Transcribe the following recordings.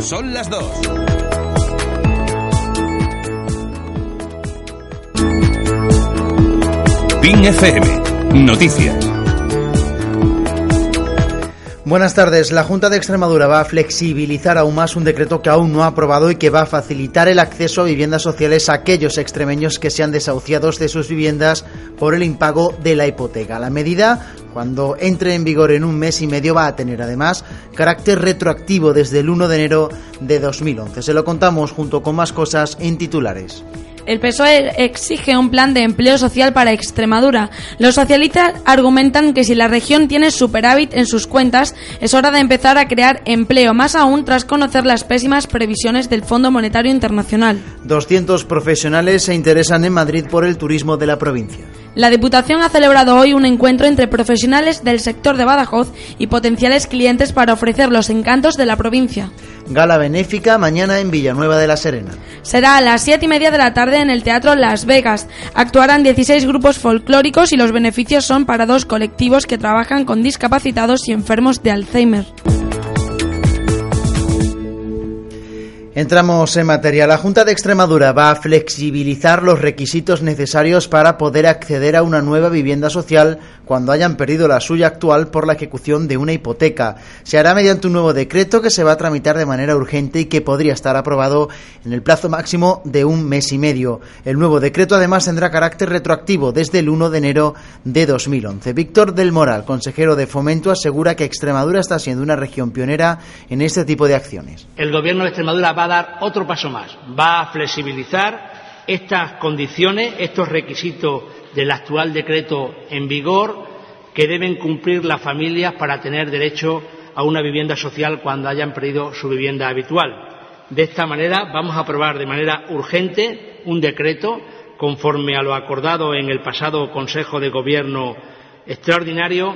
Son las dos. PIN FM. Noticias. Buenas tardes. La Junta de Extremadura va a flexibilizar aún más un decreto que aún no ha aprobado y que va a facilitar el acceso a viviendas sociales a aquellos extremeños que sean desahuciados de sus viviendas por el impago de la hipoteca. La medida, cuando entre en vigor en un mes y medio, va a tener además carácter retroactivo desde el 1 de enero de 2011. Se lo contamos junto con más cosas en titulares. El PSOE exige un plan de empleo social para Extremadura. Los socialistas argumentan que si la región tiene superávit en sus cuentas, es hora de empezar a crear empleo, más aún tras conocer las pésimas previsiones del Fondo Monetario Internacional. 200 profesionales se interesan en Madrid por el turismo de la provincia. La Diputación ha celebrado hoy un encuentro entre profesionales del sector de Badajoz y potenciales clientes para ofrecer los encantos de la provincia. Gala benéfica mañana en Villanueva de la Serena. Será a las 7 y media de la tarde en el Teatro Las Vegas. Actuarán 16 grupos folclóricos y los beneficios son para dos colectivos que trabajan con discapacitados y enfermos de Alzheimer. Entramos en materia. La Junta de Extremadura va a flexibilizar los requisitos necesarios para poder acceder a una nueva vivienda social cuando hayan perdido la suya actual por la ejecución de una hipoteca. Se hará mediante un nuevo decreto que se va a tramitar de manera urgente y que podría estar aprobado en el plazo máximo de un mes y medio. El nuevo decreto además tendrá carácter retroactivo desde el 1 de enero de 2011. Víctor del Moral, consejero de Fomento, asegura que Extremadura está siendo una región pionera en este tipo de acciones. El Gobierno de Extremadura va a dar otro paso más, va a flexibilizar estas condiciones, estos requisitos del actual decreto en vigor que deben cumplir las familias para tener derecho a una vivienda social cuando hayan perdido su vivienda habitual. De esta manera vamos a aprobar de manera urgente un decreto conforme a lo acordado en el pasado Consejo de Gobierno extraordinario,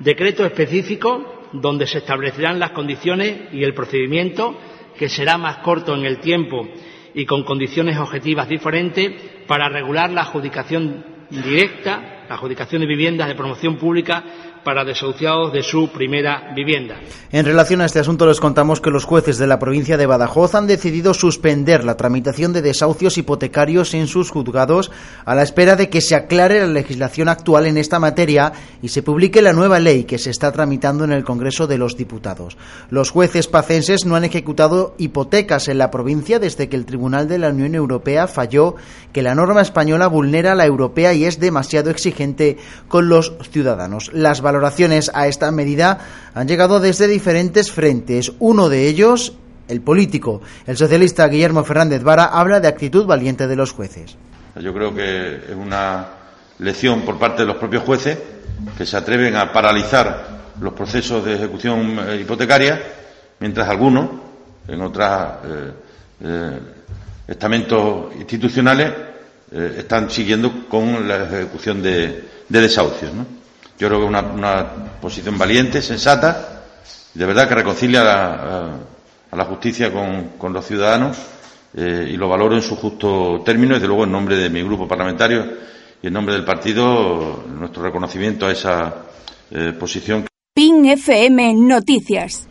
decreto específico donde se establecerán las condiciones y el procedimiento que será más corto en el tiempo y con condiciones objetivas diferentes para regular la adjudicación directa, la adjudicación de viviendas de promoción pública para desahuciados de su primera vivienda. En relación a este asunto les contamos que los jueces de la provincia de Badajoz han decidido suspender la tramitación de desahucios hipotecarios en sus juzgados a la espera de que se aclare la legislación actual en esta materia y se publique la nueva ley que se está tramitando en el Congreso de los Diputados. Los jueces pacenses no han ejecutado hipotecas en la provincia desde que el Tribunal de la Unión Europea falló que la norma española vulnera la europea y es demasiado exigente con los ciudadanos. Las valoraciones a esta medida han llegado desde diferentes frentes. Uno de ellos, el político. El socialista Guillermo Fernández Vara habla de actitud valiente de los jueces. Yo creo que es una lección por parte de los propios jueces que se atreven a paralizar los procesos de ejecución eh, hipotecaria, mientras algunos, en otros eh, eh, estamentos institucionales, están siguiendo con la ejecución de, de desahucios. ¿no? Yo creo que es una, una, posición valiente, sensata, de verdad que reconcilia a la, a la justicia con, con, los ciudadanos eh, y lo valoro en su justo término. Y, desde luego, en nombre de mi grupo parlamentario y en nombre del partido, nuestro reconocimiento a esa eh, posición. PIN FM Noticias.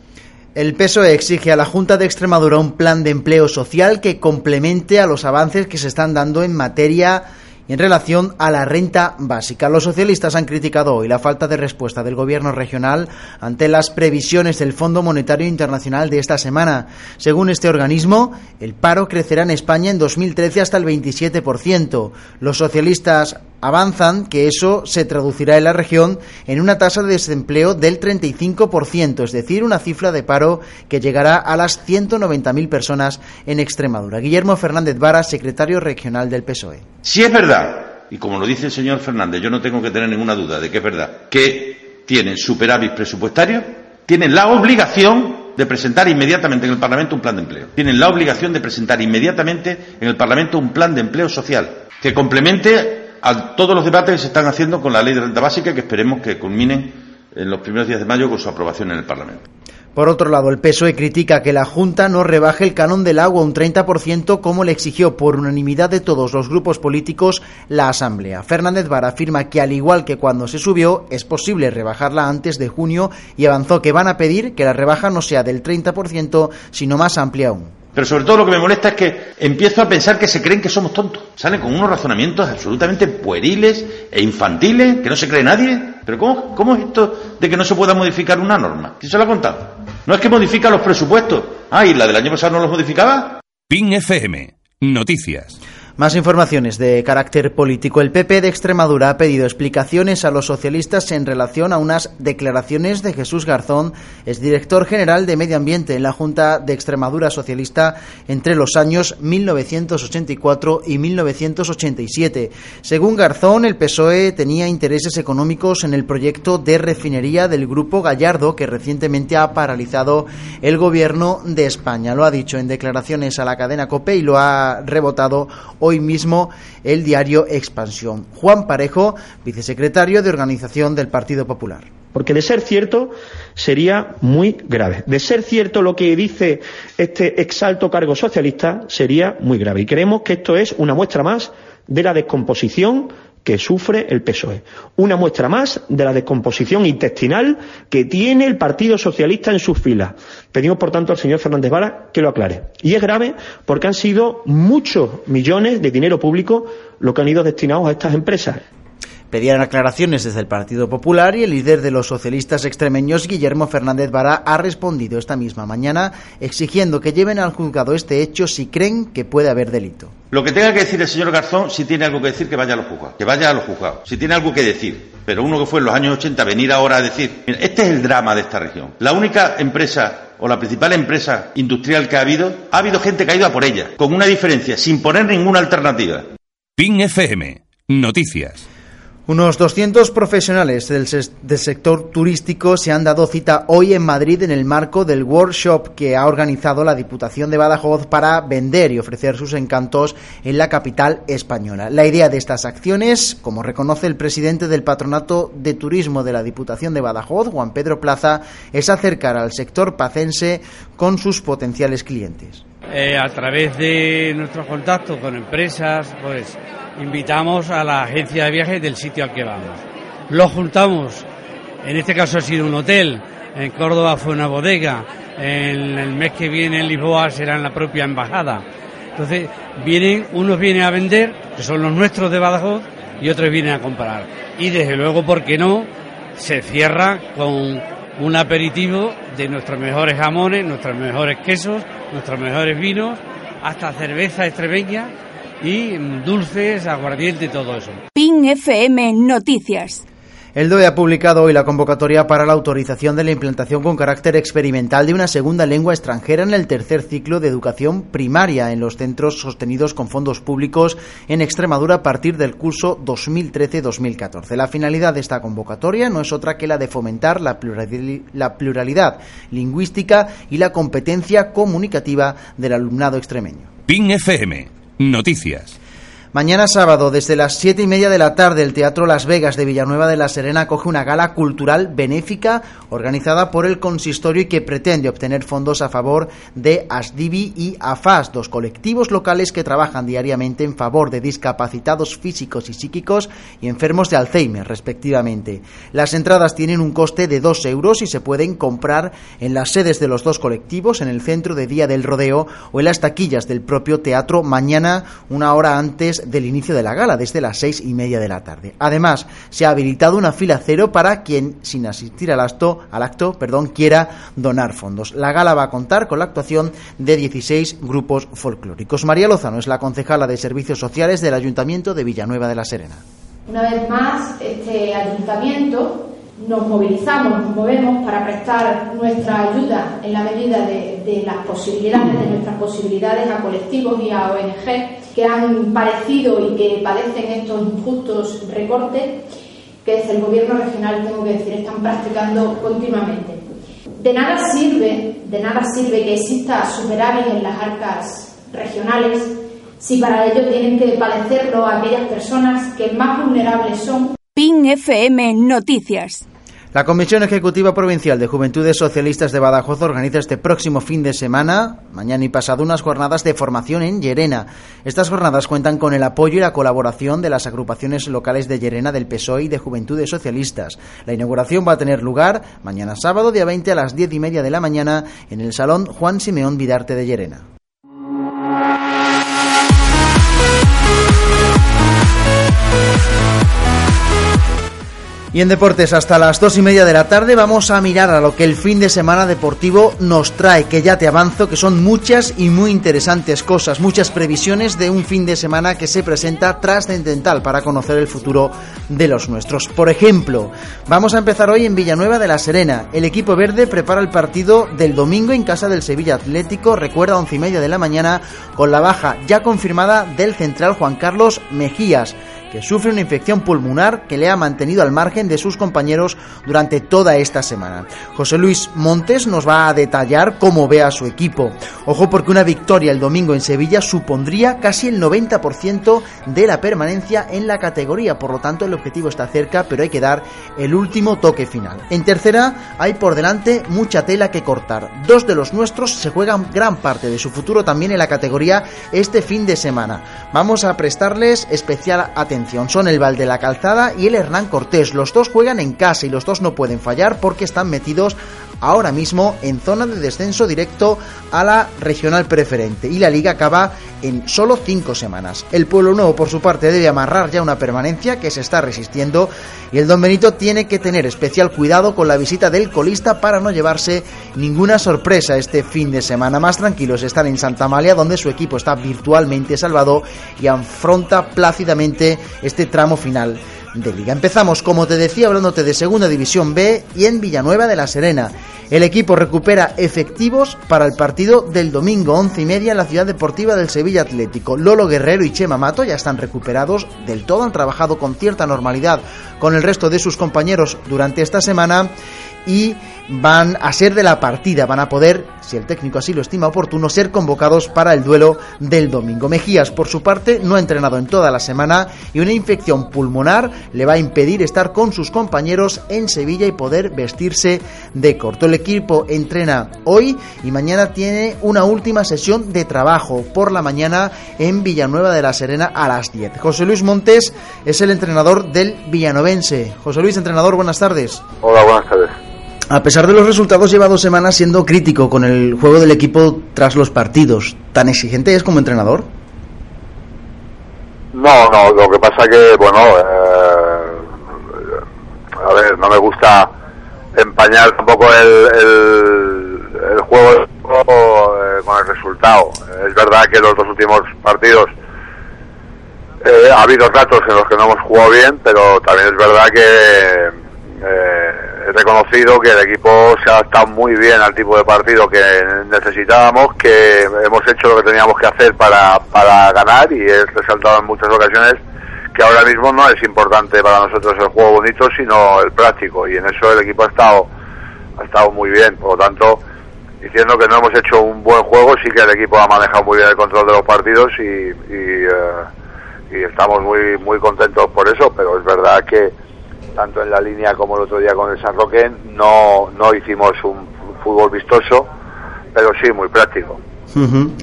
El PSOE exige a la Junta de Extremadura un plan de empleo social que complemente a los avances que se están dando en materia en relación a la renta básica. Los socialistas han criticado hoy la falta de respuesta del gobierno regional ante las previsiones del Fondo Monetario Internacional de esta semana. Según este organismo, el paro crecerá en España en 2013 hasta el 27%. Los socialistas avanzan que eso se traducirá en la región en una tasa de desempleo del 35%, es decir, una cifra de paro que llegará a las 190.000 personas en Extremadura. Guillermo Fernández Vara, secretario regional del PSOE. Si es verdad y como lo dice el señor Fernández, yo no tengo que tener ninguna duda de que es verdad, que tienen superávit presupuestario, tienen la obligación de presentar inmediatamente en el Parlamento un plan de empleo. Tienen la obligación de presentar inmediatamente en el Parlamento un plan de empleo social que complemente a todos los debates que se están haciendo con la ley de renta básica que esperemos que culminen en los primeros días de mayo con su aprobación en el Parlamento. Por otro lado, el PSOE critica que la Junta no rebaje el canon del agua un 30% como le exigió por unanimidad de todos los grupos políticos la Asamblea. Fernández Vara afirma que al igual que cuando se subió, es posible rebajarla antes de junio y avanzó que van a pedir que la rebaja no sea del 30%, sino más amplia aún. Pero sobre todo lo que me molesta es que empiezo a pensar que se creen que somos tontos. Salen con unos razonamientos absolutamente pueriles e infantiles, que no se cree nadie. Pero ¿cómo, es esto de que no se pueda modificar una norma? ¿Quién se lo ha contado? No es que modifica los presupuestos. Ah, ¿y la del año pasado no los modificaba? PIN FM. Noticias. Más informaciones de carácter político. El PP de Extremadura ha pedido explicaciones a los socialistas en relación a unas declaraciones de Jesús Garzón, es director general de Medio Ambiente en la Junta de Extremadura Socialista entre los años 1984 y 1987. Según Garzón, el PSOE tenía intereses económicos en el proyecto de refinería del Grupo Gallardo que recientemente ha paralizado el gobierno de España. Lo ha dicho en declaraciones a la cadena COPE y lo ha rebotado hoy mismo el diario Expansión. Juan Parejo, vicesecretario de Organización del Partido Popular. Porque de ser cierto sería muy grave. De ser cierto lo que dice este exalto cargo socialista sería muy grave. Y creemos que esto es una muestra más de la descomposición que sufre el PSOE. Una muestra más de la descomposición intestinal que tiene el Partido Socialista en sus filas. Pedimos, por tanto, al señor Fernández Vara que lo aclare. Y es grave porque han sido muchos millones de dinero público lo que han ido destinados a estas empresas. Pedían aclaraciones desde el Partido Popular y el líder de los socialistas extremeños, Guillermo Fernández Vara, ha respondido esta misma mañana exigiendo que lleven al juzgado este hecho si creen que puede haber delito. Lo que tenga que decir el señor Garzón, si tiene algo que decir, que vaya a los juzgados. Que vaya a los juzgados. Si tiene algo que decir. Pero uno que fue en los años 80, venir ahora a decir. este es el drama de esta región. La única empresa o la principal empresa industrial que ha habido, ha habido gente que ha ido a por ella. Con una diferencia, sin poner ninguna alternativa. PIN FM. Noticias. Unos 200 profesionales del, del, sector turístico se han dado cita hoy en Madrid en el marco del workshop que ha organizado la Diputación de Badajoz para vender y ofrecer sus encantos en la capital española. La idea de estas acciones, como reconoce el presidente del Patronato de Turismo de la Diputación de Badajoz, Juan Pedro Plaza, es acercar al sector pacense con sus potenciales clientes. Eh, a través de nuestros contactos con empresas, pues invitamos a la agencia de viajes del sitio al que vamos. Los juntamos, en este caso ha sido un hotel, en Córdoba fue una bodega, en el mes que viene en Lisboa será en la propia embajada. Entonces, vienen, unos vienen a vender, que son los nuestros de Badajoz, y otros vienen a comprar. Y desde luego, ¿por qué no? Se cierra con un aperitivo de nuestros mejores jamones, nuestros mejores quesos, nuestros mejores vinos, hasta cerveza extremeña y dulces, aguardiente todo eso. PIN FM Noticias. El DOE ha publicado hoy la convocatoria para la autorización de la implantación con carácter experimental de una segunda lengua extranjera en el tercer ciclo de educación primaria en los centros sostenidos con fondos públicos en Extremadura a partir del curso 2013-2014. La finalidad de esta convocatoria no es otra que la de fomentar la pluralidad lingüística y la competencia comunicativa del alumnado extremeño. PIN FM Noticias. Mañana sábado, desde las siete y media de la tarde, el Teatro Las Vegas de Villanueva de la Serena acoge una gala cultural benéfica organizada por el consistorio y que pretende obtener fondos a favor de ASDIVI y AFAS, dos colectivos locales que trabajan diariamente en favor de discapacitados físicos y psíquicos y enfermos de Alzheimer, respectivamente. Las entradas tienen un coste de dos euros y se pueden comprar en las sedes de los dos colectivos, en el centro de Día del Rodeo o en las taquillas del propio teatro mañana, una hora antes del inicio de la gala, desde las seis y media de la tarde. Además, se ha habilitado una fila cero para quien, sin asistir al acto, al acto perdón, quiera donar fondos. La gala va a contar con la actuación de 16 grupos folclóricos. María Lozano es la concejala de Servicios Sociales del Ayuntamiento de Villanueva de la Serena. Una vez más, este ayuntamiento nos movilizamos, nos movemos para prestar nuestra ayuda en la medida de, las posibilidades, de nuestras posibilidades a colectivos y a ONG que han padecido y que padecen estos injustos recortes que desde el gobierno regional, tengo que decir, están practicando continuamente. De nada sirve, de nada sirve que exista superávit en las arcas regionales si para ello tienen que padecerlo aquellas personas que más vulnerables son. PIN FM Noticias. La Comisión Ejecutiva Provincial de Juventudes Socialistas de Badajoz organiza este próximo fin de semana, mañana y pasado, unas jornadas de formación en Llerena. Estas jornadas cuentan con el apoyo y la colaboración de las agrupaciones locales de Llerena, del PSOE y de Juventudes Socialistas. La inauguración va a tener lugar mañana sábado, día 20 a las diez y media de la mañana, en el Salón Juan Simeón Vidarte de Llerena. Y en deportes, hasta las dos y media de la tarde vamos a mirar a lo que el fin de semana deportivo nos trae, que ya te avanzo, que son muchas y muy interesantes cosas, muchas previsiones de un fin de semana que se presenta trascendental para conocer el futuro de los nuestros. Por ejemplo, vamos a empezar hoy en Villanueva de la Serena. El equipo verde prepara el partido del domingo en casa del Sevilla Atlético, recuerda once y media de la mañana, con la baja ya confirmada del central Juan Carlos Mejías sufre una infección pulmonar que le ha mantenido al margen de sus compañeros durante toda esta semana. José Luis Montes nos va a detallar cómo ve a su equipo. Ojo porque una victoria el domingo en Sevilla supondría casi el 90% de la permanencia en la categoría, por lo tanto el objetivo está cerca, pero hay que dar el último toque final. En tercera hay por delante mucha tela que cortar. Dos de los nuestros se juegan gran parte de su futuro también en la categoría este fin de semana. Vamos a prestarles especial atención son el Val de la Calzada y el Hernán Cortés. Los dos juegan en casa y los dos no pueden fallar porque están metidos ahora mismo en zona de descenso directo a la regional preferente y la liga acaba en solo cinco semanas. El Pueblo Nuevo, por su parte, debe amarrar ya una permanencia que se está resistiendo y el Don Benito tiene que tener especial cuidado con la visita del colista para no llevarse ninguna sorpresa este fin de semana. Más tranquilos están en Santa Amalia, donde su equipo está virtualmente salvado y afronta plácidamente este tramo final de liga. Empezamos, como te decía, hablándote de Segunda División B y en Villanueva de la Serena. El equipo recupera efectivos para el partido del domingo, once y media, en la ciudad deportiva del Sevilla Atlético. Lolo Guerrero y Chema Mato ya están recuperados del todo, han trabajado con cierta normalidad con el resto de sus compañeros durante esta semana y van a ser de la partida, van a poder, si el técnico así lo estima oportuno, ser convocados para el duelo del domingo. Mejías, por su parte, no ha entrenado en toda la semana y una infección pulmonar le va a impedir estar con sus compañeros en Sevilla y poder vestirse de corto. El equipo entrena hoy y mañana tiene una última sesión de trabajo por la mañana en Villanueva de la Serena a las 10. José Luis Montes es el entrenador del Villanovense. José Luis, entrenador, buenas tardes. Hola, buenas tardes. A pesar de los resultados, lleva dos semanas siendo crítico con el juego del equipo tras los partidos. ¿Tan exigente es como entrenador? No, no, lo que pasa que, bueno, eh, a ver, no me gusta empañar tampoco el, el, juego eh, con el resultado. Es verdad que los dos últimos partidos eh, ha habido ratos en los que no hemos jugado bien, pero también es verdad que he reconocido que el equipo se ha adaptado muy bien al tipo de partido que necesitábamos, que hemos hecho lo que teníamos que hacer para, para ganar y he resaltado en muchas ocasiones que ahora mismo no es importante para nosotros el juego bonito, sino el práctico y en eso el equipo ha estado, ha estado muy bien. Por lo tanto, diciendo que no hemos hecho un buen juego, sí que el equipo ha manejado muy bien el control de los partidos y, y, eh, y estamos muy, muy contentos por eso, pero es verdad que tanto en la línea como el otro día con el San Roque, no, no hicimos un fútbol vistoso, pero sí muy práctico.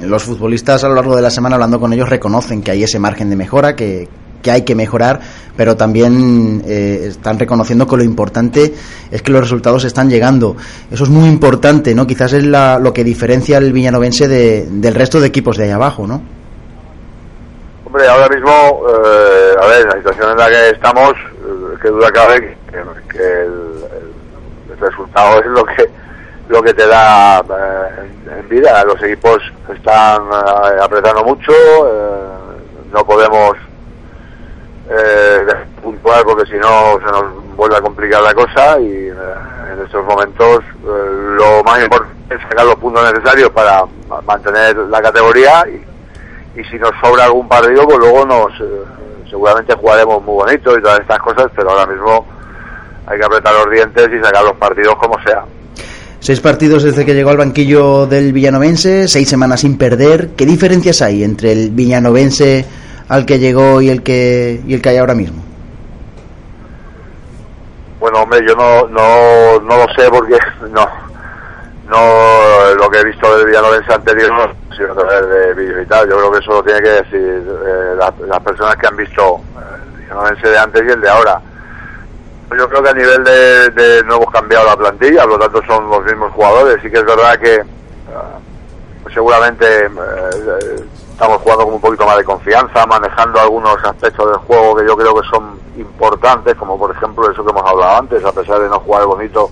Los futbolistas a lo largo de la semana hablando con ellos reconocen que hay ese margen de mejora, que, que hay que mejorar, pero también eh, están reconociendo que lo importante es que los resultados están llegando. Eso es muy importante, ¿no? Quizás es la, lo que diferencia al villanovense de, del resto de equipos de ahí abajo, ¿no? Hombre, ahora mismo, eh, a ver, la situación en la que estamos, eh, que duda cabe que, el, resultado es lo que lo que te da eh, en vida. Los equipos están apretando mucho, no podemos puntuar porque si no se nos vuelve a complicar la cosa y eh, en estos momentos eh, lo más importante es sacar los puntos necesarios para ma- mantener la categoría y, y si nos sobra algún partido pues luego nos eh, seguramente jugaremos muy bonito y todas estas cosas pero ahora mismo hay que apretar los dientes y sacar los partidos como sea Seis partidos desde que llegó al banquillo del Villanovense, seis semanas sin perder. ¿Qué diferencias hay entre el Villanovense al que llegó y el que y el que hay ahora mismo? Bueno, hombre, yo no, no, no lo sé porque no, no lo que he visto del Villanovense anterior no ha sido a través de vídeos y tal. Yo creo que eso lo tiene que decir eh, la- las personas que han visto eh, el Villanovense de antes y el de ahora. Yo creo que a nivel de, de no hemos cambiado la plantilla, por lo tanto son los mismos jugadores. Sí que es verdad que ah, seguramente eh, estamos jugando con un poquito más de confianza, manejando algunos aspectos del juego que yo creo que son importantes, como por ejemplo eso que hemos hablado antes, a pesar de no jugar bonito,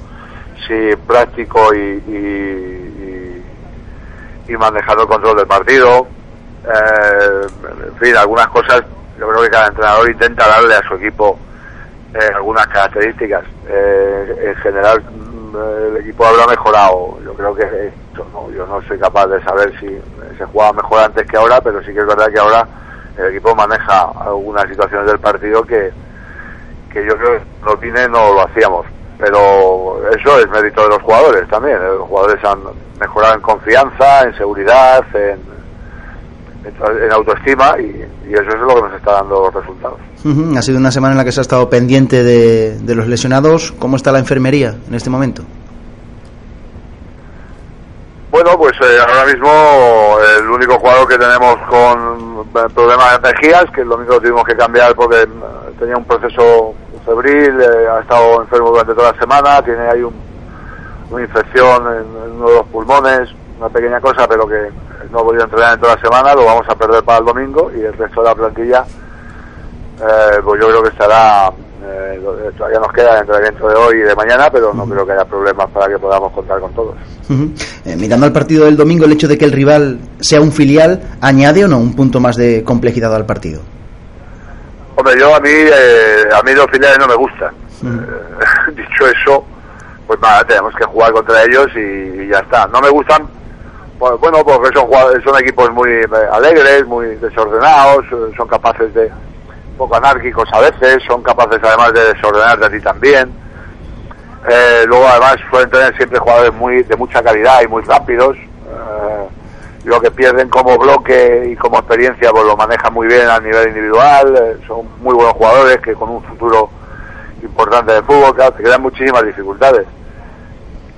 sí práctico y, y, manejando el control del partido. Eh, en fin, algunas cosas, yo creo que cada entrenador intenta darle a su equipo eh, algunas características. Eh, en general, el equipo habrá mejorado. Yo creo que no, yo no soy capaz de saber si se jugaba mejor antes que ahora, pero sí que es verdad que ahora el equipo maneja algunas situaciones del partido que, que yo creo que no tiene no lo hacíamos. Pero eso es mérito de los jugadores también. Los jugadores han mejorado en confianza, en seguridad, en, en, autoestima y, y eso es lo que nos está dando los resultados. Ha sido una semana en la que se ha estado pendiente de, de los lesionados. ¿Cómo está la enfermería en este momento? Bueno, pues eh, ahora mismo el único jugador que tenemos con eh, problemas de energías, que el domingo lo tuvimos que cambiar porque eh, tenía un proceso febril, eh, ha estado enfermo durante toda la semana, tiene ahí un- una infección en, en uno de los pulmones, una pequeña cosa, pero que no ha podido entrenar en toda la semana, lo vamos a perder para el domingo y el resto de la plantilla, eh, pues yo creo que estará, eh, lo- todavía nos queda el entrenamiento de hoy y de mañana, pero no creo que haya problemas para que podamos contar con todos. Eh, mirando al partido del domingo, el hecho de que el rival sea un filial, ¿añade o no un punto más de complejidad al partido? Hombre, yo a mí, eh, a mí los filiales no me gustan. Eh, dicho eso, pues nada, tenemos que jugar contra ellos y, y ya está. No me gustan, bueno, porque son, son equipos muy eh, alegres, muy desordenados, eh, son capaces de, un poco anárquicos a veces, son capaces además de desordenarte a ti también. Eh, luego además suelen tener siempre jugadores muy de mucha calidad y muy rápidos. Eh, lo que pierden como bloque y como experiencia pues lo manejan muy bien a nivel individual, son muy buenos jugadores que con un futuro importante de fútbol, claro, te quedan muchísimas dificultades.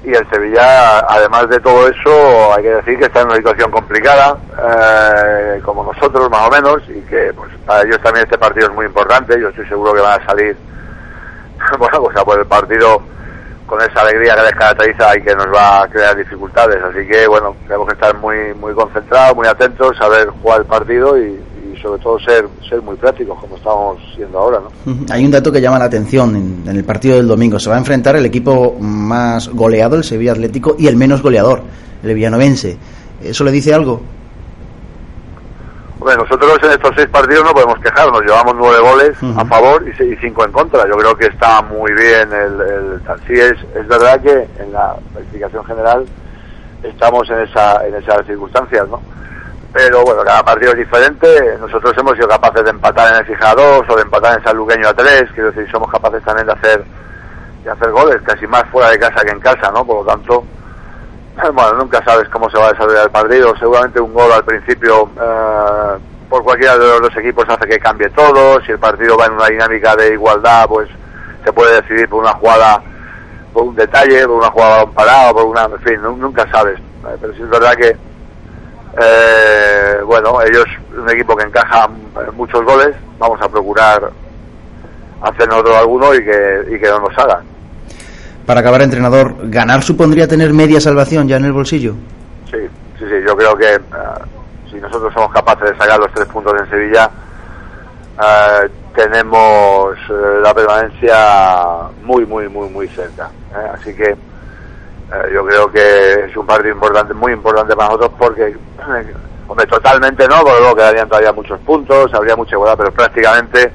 Y el Sevilla, además de todo eso, hay que decir que está en una situación complicada, eh, como nosotros más o menos, y que pues para ellos también este partido es muy importante, yo estoy seguro que van a salir, bueno, pues a por el partido con esa alegría que les caracteriza y que nos va a crear dificultades. Así que, bueno, tenemos que estar muy muy concentrados, muy atentos, saber jugar el partido y sobre todo ser ser muy prácticos, como estamos siendo ahora, ¿no? Hay un dato que llama la atención en, en el partido del domingo. Se va a enfrentar el equipo más goleado, el Sevilla Atlético, y el menos goleador, el Villanovense. ¿Eso le dice algo? Hombre, nosotros en estos seis partidos no podemos quejarnos, llevamos nueve goles a favor y, y cinco en contra. Yo creo que está muy bien el, el. Sí, es, es verdad que en la clasificación general estamos en esa en esas circunstancias, ¿no? Pero bueno, cada partido es diferente. Nosotros hemos sido capaces de empatar en el Fija 2 o de empatar en San Luqueño a 3. Quiero decir, somos capaces también de hacer de hacer goles, casi más fuera de casa que en casa, ¿no? Por lo tanto, bueno, nunca sabes cómo se va a desarrollar el partido. Seguramente un gol al principio eh, por cualquiera de los dos equipos hace que cambie todo. Si el partido va en una dinámica de igualdad, pues se puede decidir por una jugada, por un detalle, por una jugada parado, por una, en fin, nu- nunca sabes. Eh, Pero sí es verdad que, eh, bueno, ellos, un equipo que encaja eh, muchos goles, vamos a procurar hacer nosotros alguno y que, y que no nos hagan. Para acabar, entrenador, ¿ganar supondría tener media salvación ya en el bolsillo? Sí, sí, sí, yo creo que eh, si nosotros somos capaces de sacar los tres puntos en Sevilla, eh, tenemos la permanencia muy, muy, muy, muy cerca. ¿eh? Así que yo creo que es un partido importante, muy importante para nosotros porque, eh, hombre, totalmente no, porque luego quedarían todavía muchos puntos, habría mucha igualdad, pero prácticamente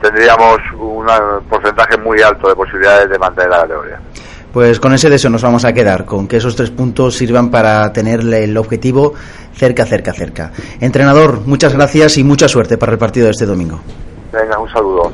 tendríamos un porcentaje muy alto de posibilidades de mantener la categoría. Pues con ese deseo nos vamos a quedar, con que esos tres puntos sirvan para tener el objetivo cerca, cerca, cerca. Entrenador, muchas gracias y mucha suerte para el partido de este domingo. Venga, un saludo.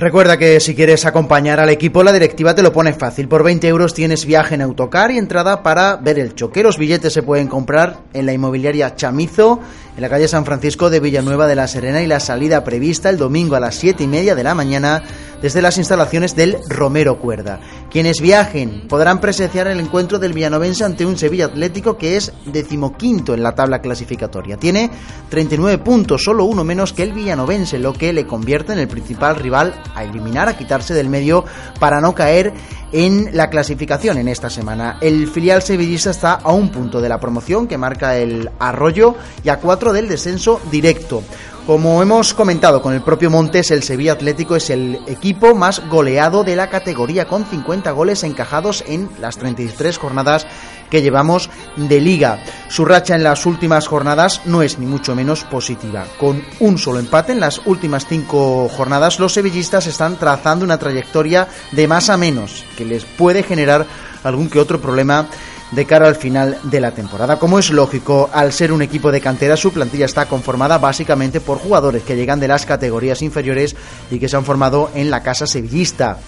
Recuerda que si quieres acompañar al equipo, la directiva te lo pone fácil. Por 20 euros tienes viaje en autocar y entrada para ver el choque. Los billetes se pueden comprar en la inmobiliaria Chamizo, en la calle San Francisco de Villanueva de la Serena y la salida prevista el domingo a las 7 y media de la mañana desde las instalaciones del Romero Cuerda. Quienes viajen podrán presenciar el encuentro del villanovense ante un Sevilla Atlético que es decimoquinto en la tabla clasificatoria. Tiene 39 puntos, solo uno menos que el villanovense, lo que le convierte en el principal rival a eliminar, a quitarse del medio para no caer en la clasificación en esta semana. El filial sevillista está a un punto de la promoción que marca el arroyo y a cuatro del descenso directo. Como hemos comentado con el propio Montes, el Sevilla Atlético es el equipo más goleado de la categoría, con 50 goles encajados en las 33 jornadas que llevamos de liga. Su racha en las últimas jornadas no es ni mucho menos positiva. Con un solo empate en las últimas cinco jornadas, los sevillistas están trazando una trayectoria de más a menos, que les puede generar algún que otro problema de cara al final de la temporada. Como es lógico, al ser un equipo de cantera, su plantilla está conformada básicamente por jugadores que llegan de las categorías inferiores y que se han formado en la casa sevillista.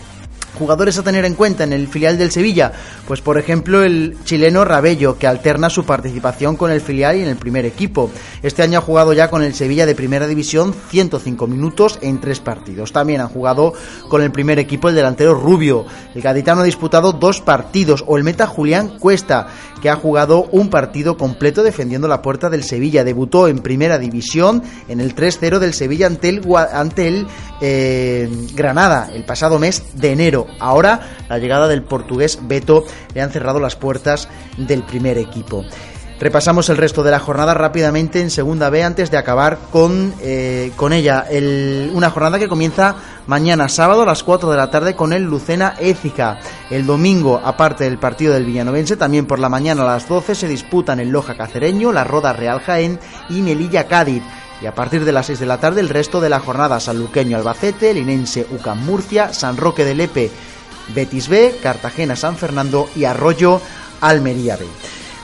Jugadores a tener en cuenta en el filial del Sevilla, pues por ejemplo el chileno Rabello, que alterna su participación con el filial y en el primer equipo. Este año ha jugado ya con el Sevilla de primera división 105 minutos en tres partidos. También han jugado con el primer equipo el delantero Rubio. El gaditano ha disputado dos partidos, o el meta Julián Cuesta, que ha jugado un partido completo defendiendo la puerta del Sevilla. Debutó en primera división en el 3-0 del Sevilla ante el, eh, Granada el pasado mes de enero. Ahora la llegada del portugués Beto le han cerrado las puertas del primer equipo. Repasamos el resto de la jornada rápidamente en segunda B antes de acabar con, eh, con ella. una jornada que comienza mañana sábado a las 4 de la tarde con el Lucena Écija. El domingo, aparte del partido del Villanovense, también por la mañana a las 12 se disputan el Loja Cacereño, la Roda Real Jaén y Melilla Cádiz. Y a partir de las 6 de la tarde el resto de la jornada Sanluqueño Albacete, Linense Ucam Murcia, San Roque de Lepe Betis B, Cartagena San Fernando y Arroyo Almería B.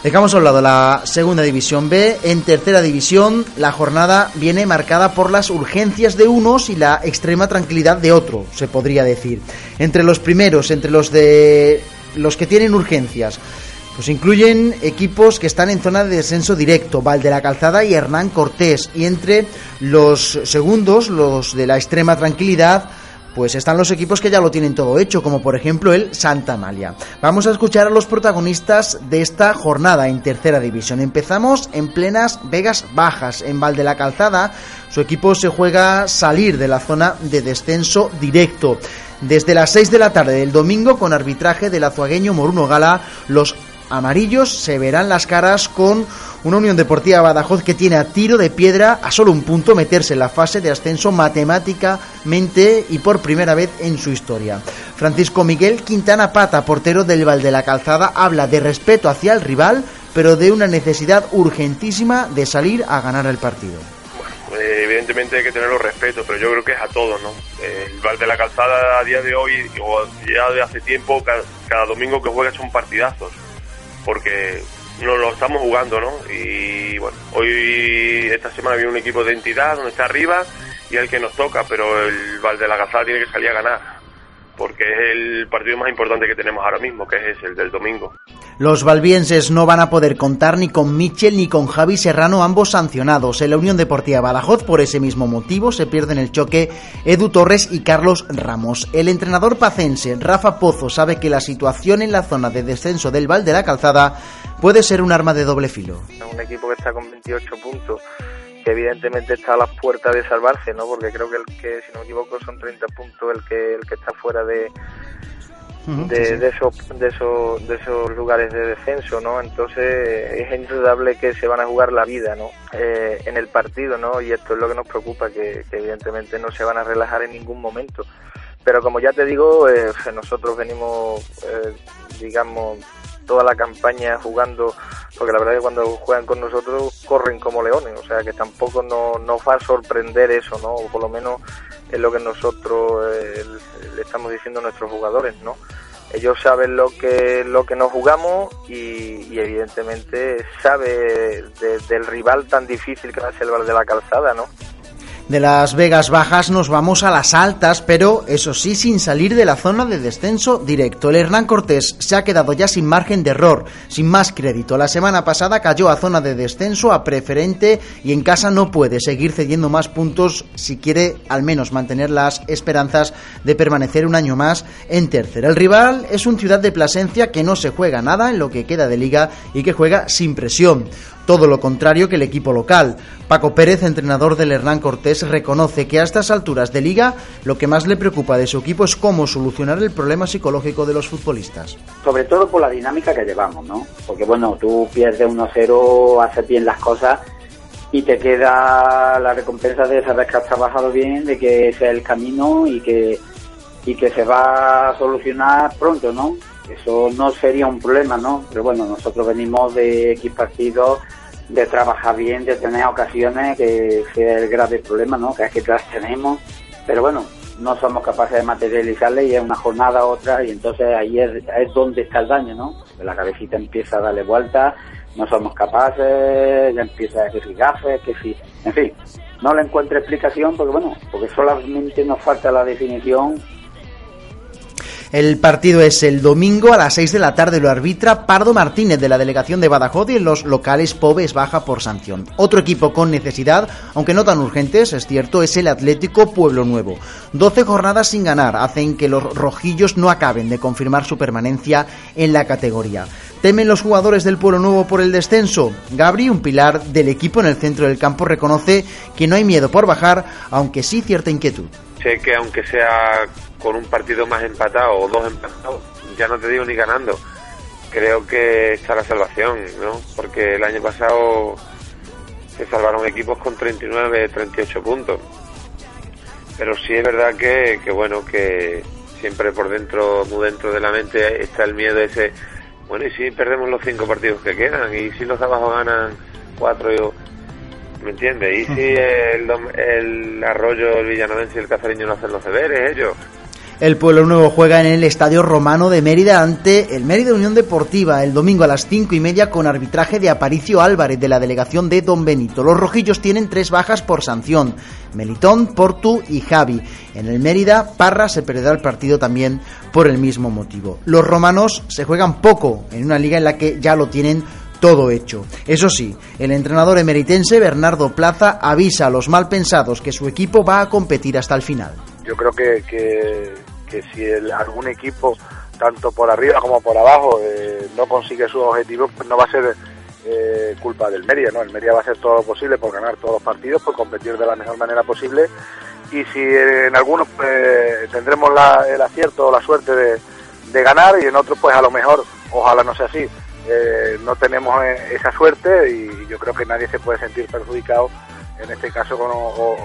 Dejamos a un lado la segunda división B. En tercera división, la jornada viene marcada por las urgencias de unos y la extrema tranquilidad de otro, se podría decir. Entre los primeros, entre los de los que tienen urgencias, pues incluyen equipos que están en zona de descenso directo, Val de la Calzada y Hernán Cortés. Y entre los segundos, los de la extrema tranquilidad, pues están los equipos que ya lo tienen todo hecho, como por ejemplo el Santa Amalia. Vamos a escuchar a los protagonistas de esta jornada en tercera división. Empezamos en plenas Vegas Bajas, en Val de la Calzada. Su equipo se juega salir de la zona de descenso directo. Desde las 6 de la tarde del domingo, con arbitraje del azuagueño Moruno Gala, los amarillos se verán las caras con una Unión Deportiva Badajoz que tiene a tiro de piedra a solo un punto meterse en la fase de ascenso matemáticamente y por primera vez en su historia. Francisco Miguel Quintana Pata, portero del Val de la Calzada, habla de respeto hacia el rival, pero de una necesidad urgentísima de salir a ganar el partido. Eh, evidentemente hay que tenerlo respeto, pero yo creo que es a todos, ¿no? El Val de la Calzada a día de hoy, o ya de hace tiempo, cada domingo que juega son partidazos porque no lo estamos jugando, ¿no? Y bueno, hoy, esta semana viene un equipo de entidad donde está arriba y el que nos toca, pero el Val de la Calzada tiene que salir a ganar porque es el partido más importante que tenemos ahora mismo, que es el del domingo. Los valbienses no van a poder contar ni con Michel ni con Javi Serrano, ambos sancionados. En la Unión Deportiva Badajoz, por ese mismo motivo, se pierden el choque Edu Torres y Carlos Ramos. El entrenador pacense, Rafa Pozo, sabe que la situación en la zona de descenso del Val de la Calzada puede ser un arma de doble filo. Un equipo que está con 28 puntos evidentemente está a las puertas de salvarse, ¿no? Porque creo que el que, si no me equivoco, son 30 puntos el que el que está fuera de de, esos, de, esos, de esos lugares de descenso, ¿no? Entonces es indudable que se van a jugar la vida, ¿no? Eh, en el partido, ¿no? Y esto es lo que nos preocupa, que, evidentemente no se van a relajar en ningún momento. Pero como ya te digo, eh, nosotros venimos, eh, digamos, toda la campaña jugando, porque la verdad es que cuando juegan con nosotros corren como leones, o sea que tampoco nos, nos va a sorprender eso, ¿no? O por lo menos es lo que nosotros eh, le estamos diciendo a nuestros jugadores, ¿no? ellos saben lo que lo que nos jugamos y, evidentemente sabe del rival tan difícil que va a ser el de la Calzada, ¿no? De las Vegas bajas nos vamos a las altas, pero eso sí sin salir de la zona de descenso directo. El Hernán Cortés se ha quedado ya sin margen de error, sin más crédito. La semana pasada cayó a zona de descenso a preferente y en casa no puede seguir cediendo más puntos si quiere al menos mantener las esperanzas de permanecer un año más en tercera. El rival es un Ciudad de Plasencia que no se juega nada en lo que queda de liga y que juega sin presión todo lo contrario que el equipo local. Paco Pérez, entrenador del Hernán Cortés, reconoce que a estas alturas de liga lo que más le preocupa de su equipo es cómo solucionar el problema psicológico de los futbolistas. Sobre todo por la dinámica que llevamos, ¿no? Porque bueno, tú pierdes 1-0, haces bien las cosas y te queda la recompensa de saber que has trabajado bien, de que ese es el camino y que, y que se va a solucionar pronto, ¿no? Eso no sería un problema, ¿no? Pero bueno, nosotros venimos de X partidos de trabajar bien, de tener ocasiones, que sea el grave problema, ¿no? Que es que las tenemos, pero bueno, no somos capaces de materializarle y es una jornada otra y entonces ahí es, donde está el daño, ¿no? La cabecita empieza a darle vuelta, no somos capaces, ya empieza a decir gafes, que sí, en fin, no le encuentro explicación porque bueno, porque solamente nos falta la definición el partido es el domingo a las 6 de la tarde. Lo arbitra Pardo Martínez de la delegación de Badajoz y en los locales Pobes baja por sanción. Otro equipo con necesidad, aunque no tan urgentes, es cierto, es el Atlético Pueblo Nuevo. 12 jornadas sin ganar hacen que los rojillos no acaben de confirmar su permanencia en la categoría. ¿Temen los jugadores del Pueblo Nuevo por el descenso? Gabri, un pilar del equipo en el centro del campo, reconoce que no hay miedo por bajar, aunque sí cierta inquietud. Sé que aunque sea con un partido más empatado o dos empatados, ya no te digo ni ganando, creo que está la salvación, ¿no? Porque el año pasado se salvaron equipos con 39, 38 puntos. Pero sí es verdad que, que bueno, que siempre por dentro, muy dentro de la mente está el miedo ese, bueno, y si perdemos los cinco partidos que quedan, y si los de abajo ganan cuatro, ¿me entiendes? Y si el, el Arroyo, el Villanovense y el Cazareño no hacen los deberes, ellos, el Pueblo Nuevo juega en el Estadio Romano de Mérida ante el Mérida Unión Deportiva el domingo a las cinco y media con arbitraje de Aparicio Álvarez de la delegación de Don Benito. Los rojillos tienen tres bajas por sanción, Melitón, Portu y Javi. En el Mérida, Parra se perderá el partido también por el mismo motivo. Los romanos se juegan poco en una liga en la que ya lo tienen todo hecho. Eso sí, el entrenador emeritense Bernardo Plaza avisa a los malpensados que su equipo va a competir hasta el final. Yo creo que, que si algún equipo, tanto por arriba como por abajo, eh, no consigue sus objetivos, pues no va a ser eh, culpa del Mérida, ¿no? El Mérida va a hacer todo lo posible por ganar todos los partidos, por competir de la mejor manera posible y si en algunos pues, tendremos el acierto o la suerte de, ganar y en otros pues a lo mejor, ojalá no sea así, eh, no tenemos esa suerte y yo creo que nadie se puede sentir perjudicado en este caso con, o,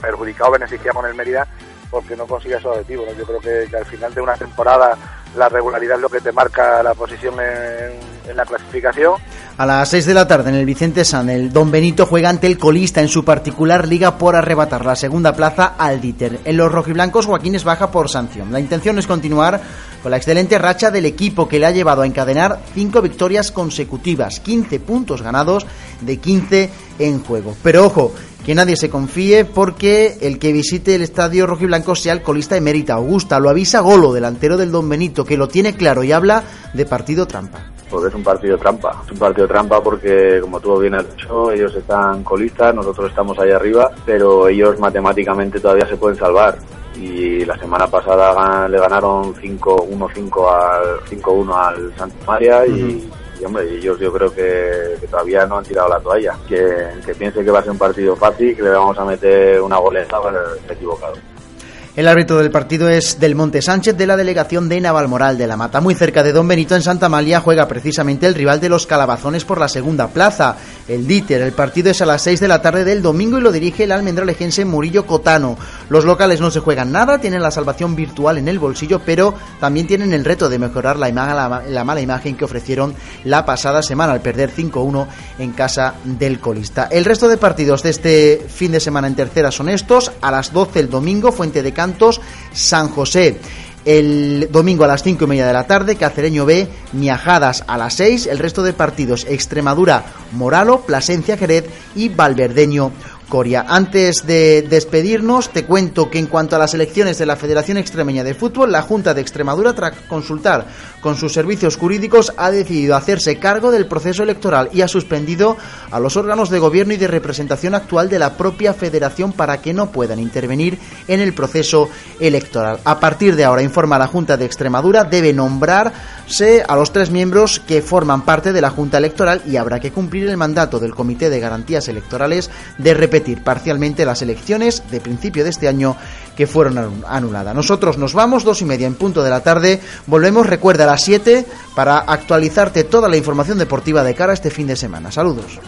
perjudicado o beneficiado con el Mérida porque no consigue su objetivo. Yo creo que, al final de una temporada la regularidad es lo que te marca la posición en, la clasificación. A las 6 de la tarde en el Vicente San, el Don Benito juega ante el colista en su particular liga por arrebatar la segunda plaza al Dieter. En los rojiblancos Joaquín es baja por sanción. La intención es continuar con la excelente racha del equipo que le ha llevado a encadenar 5 victorias consecutivas, 15 puntos ganados de 15 en juego. Pero ojo, que nadie se confíe porque el que visite el estadio rojiblanco sea el colista emérita Augusta. Lo avisa Golo, delantero del Don Benito, que lo tiene claro y habla de partido trampa. Pues es un partido trampa. Es un partido trampa porque, como tú bien has dicho, ellos están colistas, nosotros estamos ahí arriba, pero ellos matemáticamente todavía se pueden salvar. Y la semana pasada le ganaron 5-1-5 al 5-1 al Santa María y, y hombre, ellos yo creo que, todavía no han tirado la toalla. Que, que piense que va a ser un partido fácil, que le vamos a meter una goleta, pues equivocado. El árbitro del partido es Del Monte Sánchez de la delegación de Navalmoral de la Mata. Muy cerca de Don Benito en Santa Malia juega precisamente el rival de los Calabazones por la segunda plaza. el Díter. El partido es a las 6 de la tarde del domingo y lo dirige el almendralejense Murillo Cotano. Los locales no se juegan nada, tienen la salvación virtual en el bolsillo, pero también tienen el reto de mejorar la, la mala imagen que ofrecieron la pasada semana al perder 5-1 en casa del colista. El resto de partidos de este fin de semana en tercera son estos. A las 12 el domingo, Fuente de Cantos, San José. El domingo a las 5 y media de la tarde, Cacereño B, Miajadas a las 6. El resto de partidos, Extremadura, Moralo, Plasencia Jerez y Valverdeño Coria. Antes de despedirnos, te cuento que en cuanto a las elecciones de la Federación Extremeña de Fútbol, la Junta de Extremadura, tras consultar con sus servicios jurídicos, ha decidido hacerse cargo del proceso electoral y ha suspendido a los órganos de gobierno y de representación actual de la propia federación para que no puedan intervenir en el proceso electoral. A partir de ahora, informa la Junta de Extremadura, debe nombrarse a los tres miembros que forman parte de la Junta Electoral y habrá que cumplir el mandato del Comité de Garantías Electorales de repetir parcialmente las elecciones de principio de este año que fueron anuladas. Nosotros nos vamos, dos y media en punto de la tarde. Volvemos, recuerda, a las 7 para actualizarte toda la información deportiva de cara a este fin de semana. Saludos.